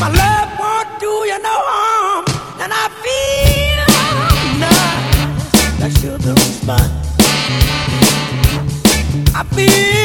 My love won't do you no harm, and I feel nice like sugar and I feel.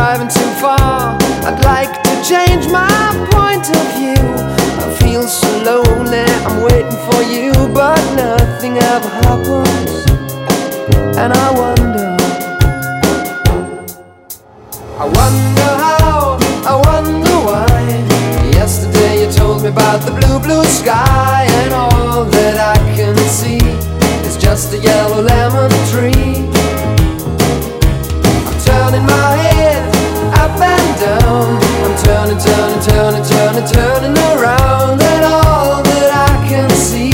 driving too far. I'd like to change my point of view. I feel so lonely, I'm waiting for you, but nothing ever happens. And I wonder, I wonder how, I wonder why. Yesterday you told me about the blue, blue sky, and all that I can see is just a yellow lemon tree. I'm turning my around. I'm turning, turning, turning, turning, turning around. And all that I can see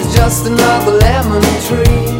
is just another lemon tree.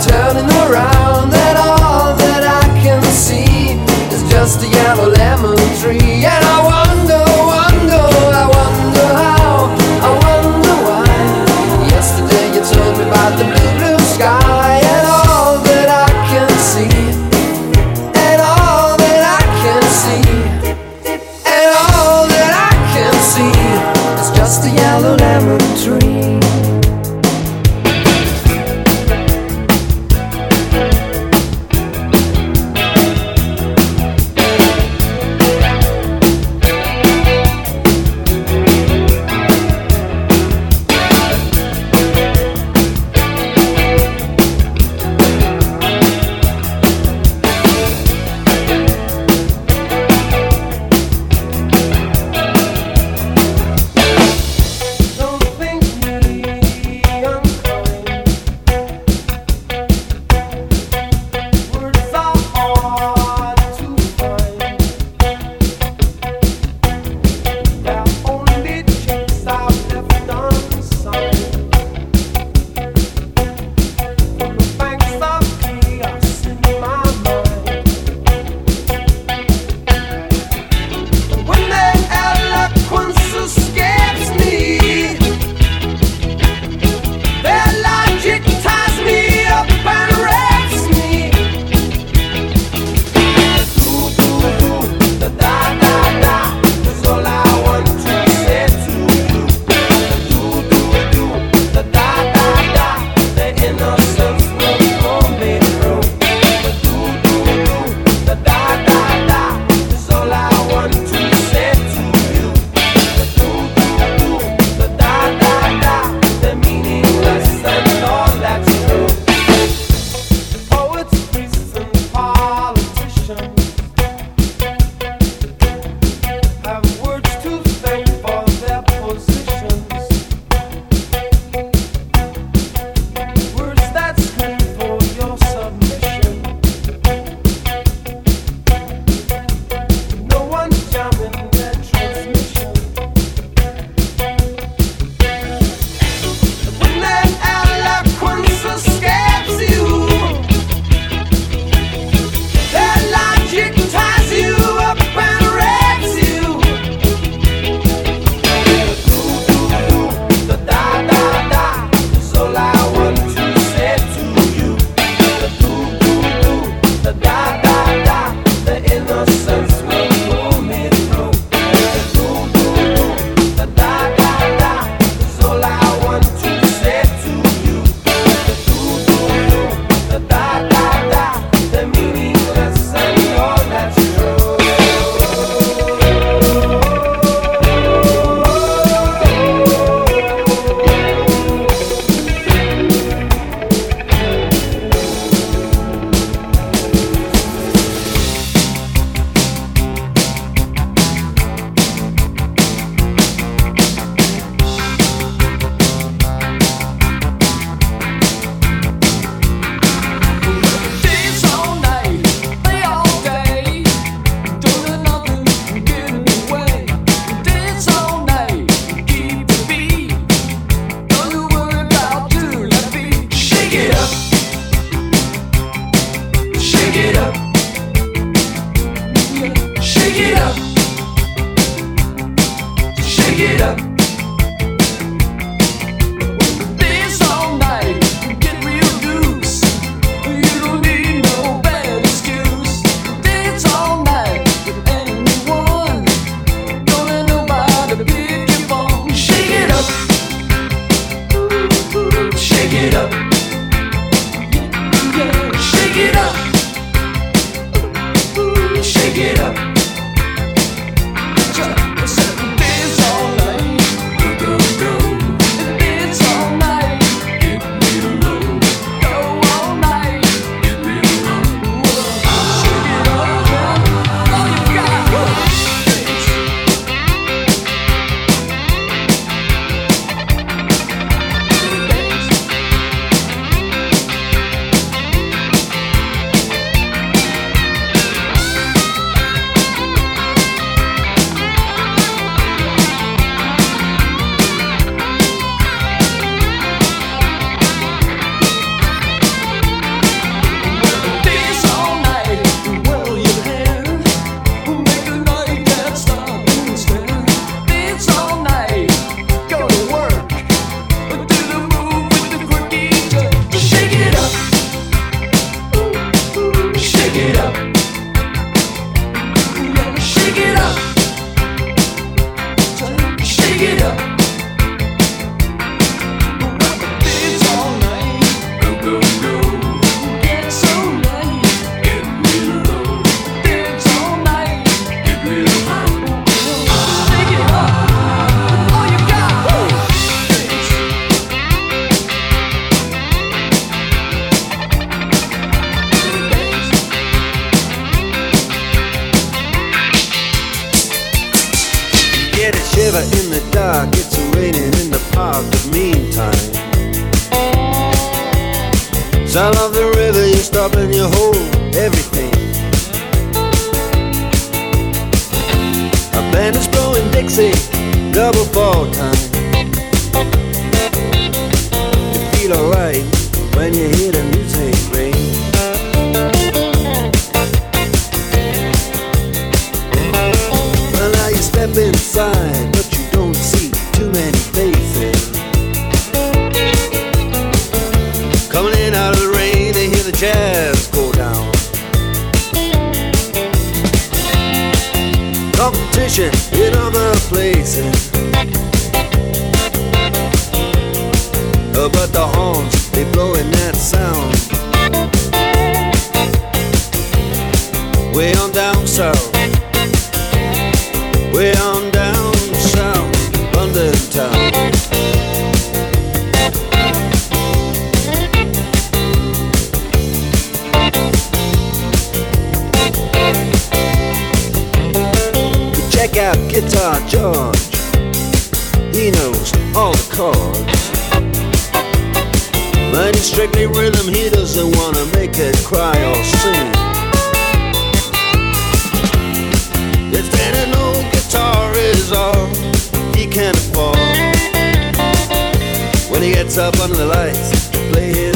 turning around and all that I can see is just a yellow lemon tree. And I Shake it up. Shake it up. side. fall. When he gets up under the lights, play his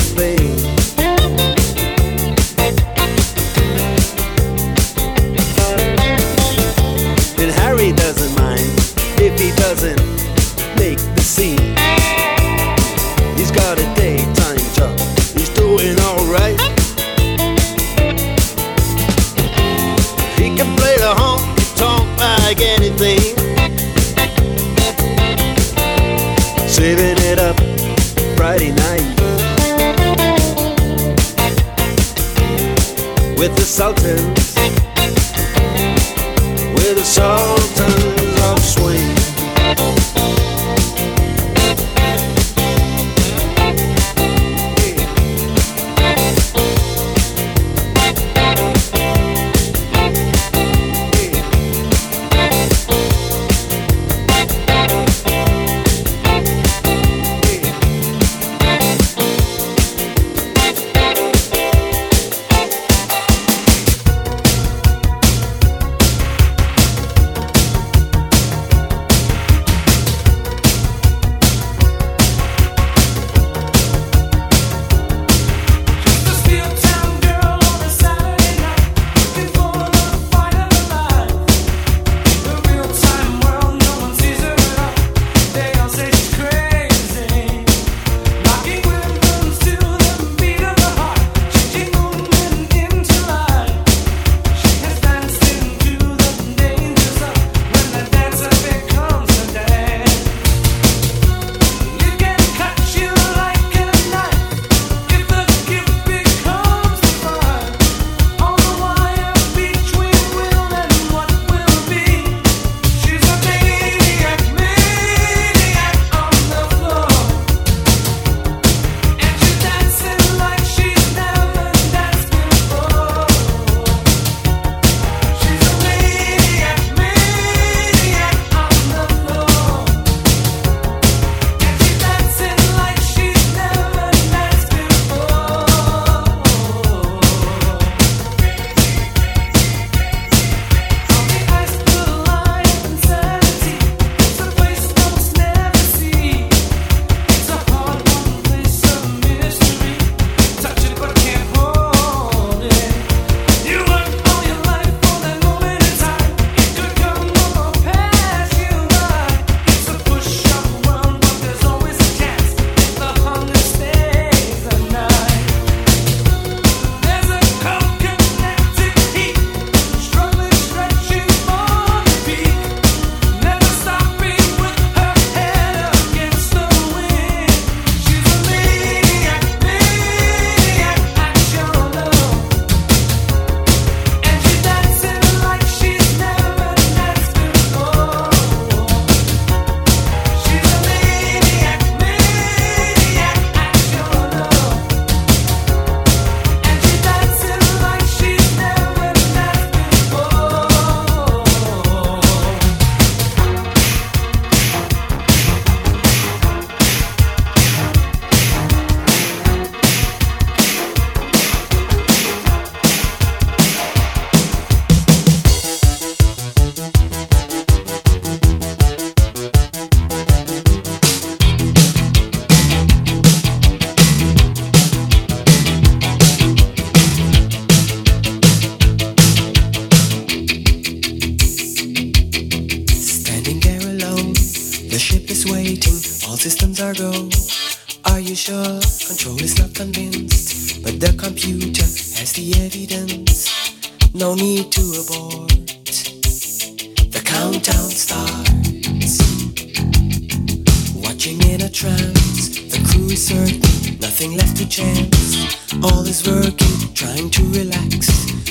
Trance, the crew is certain, nothing left to chance. All is working, trying to relax.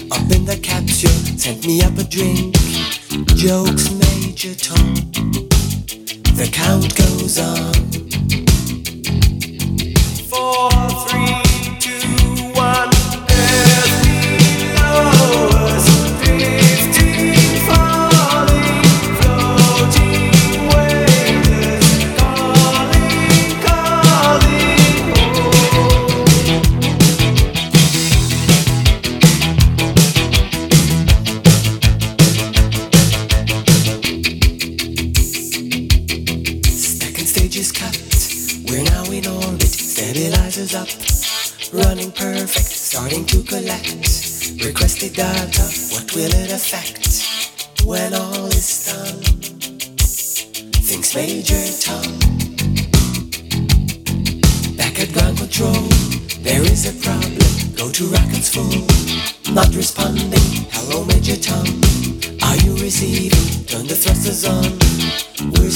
Up in the capsule, sent me up a drink. Jokes, Major Tom. The count goes on. Four, three, Major Tom. Back at ground control. There is a problem. Go to rockets full. Not responding. Hello, Major Tom. Are you receiving? Turn the thrusters on. We're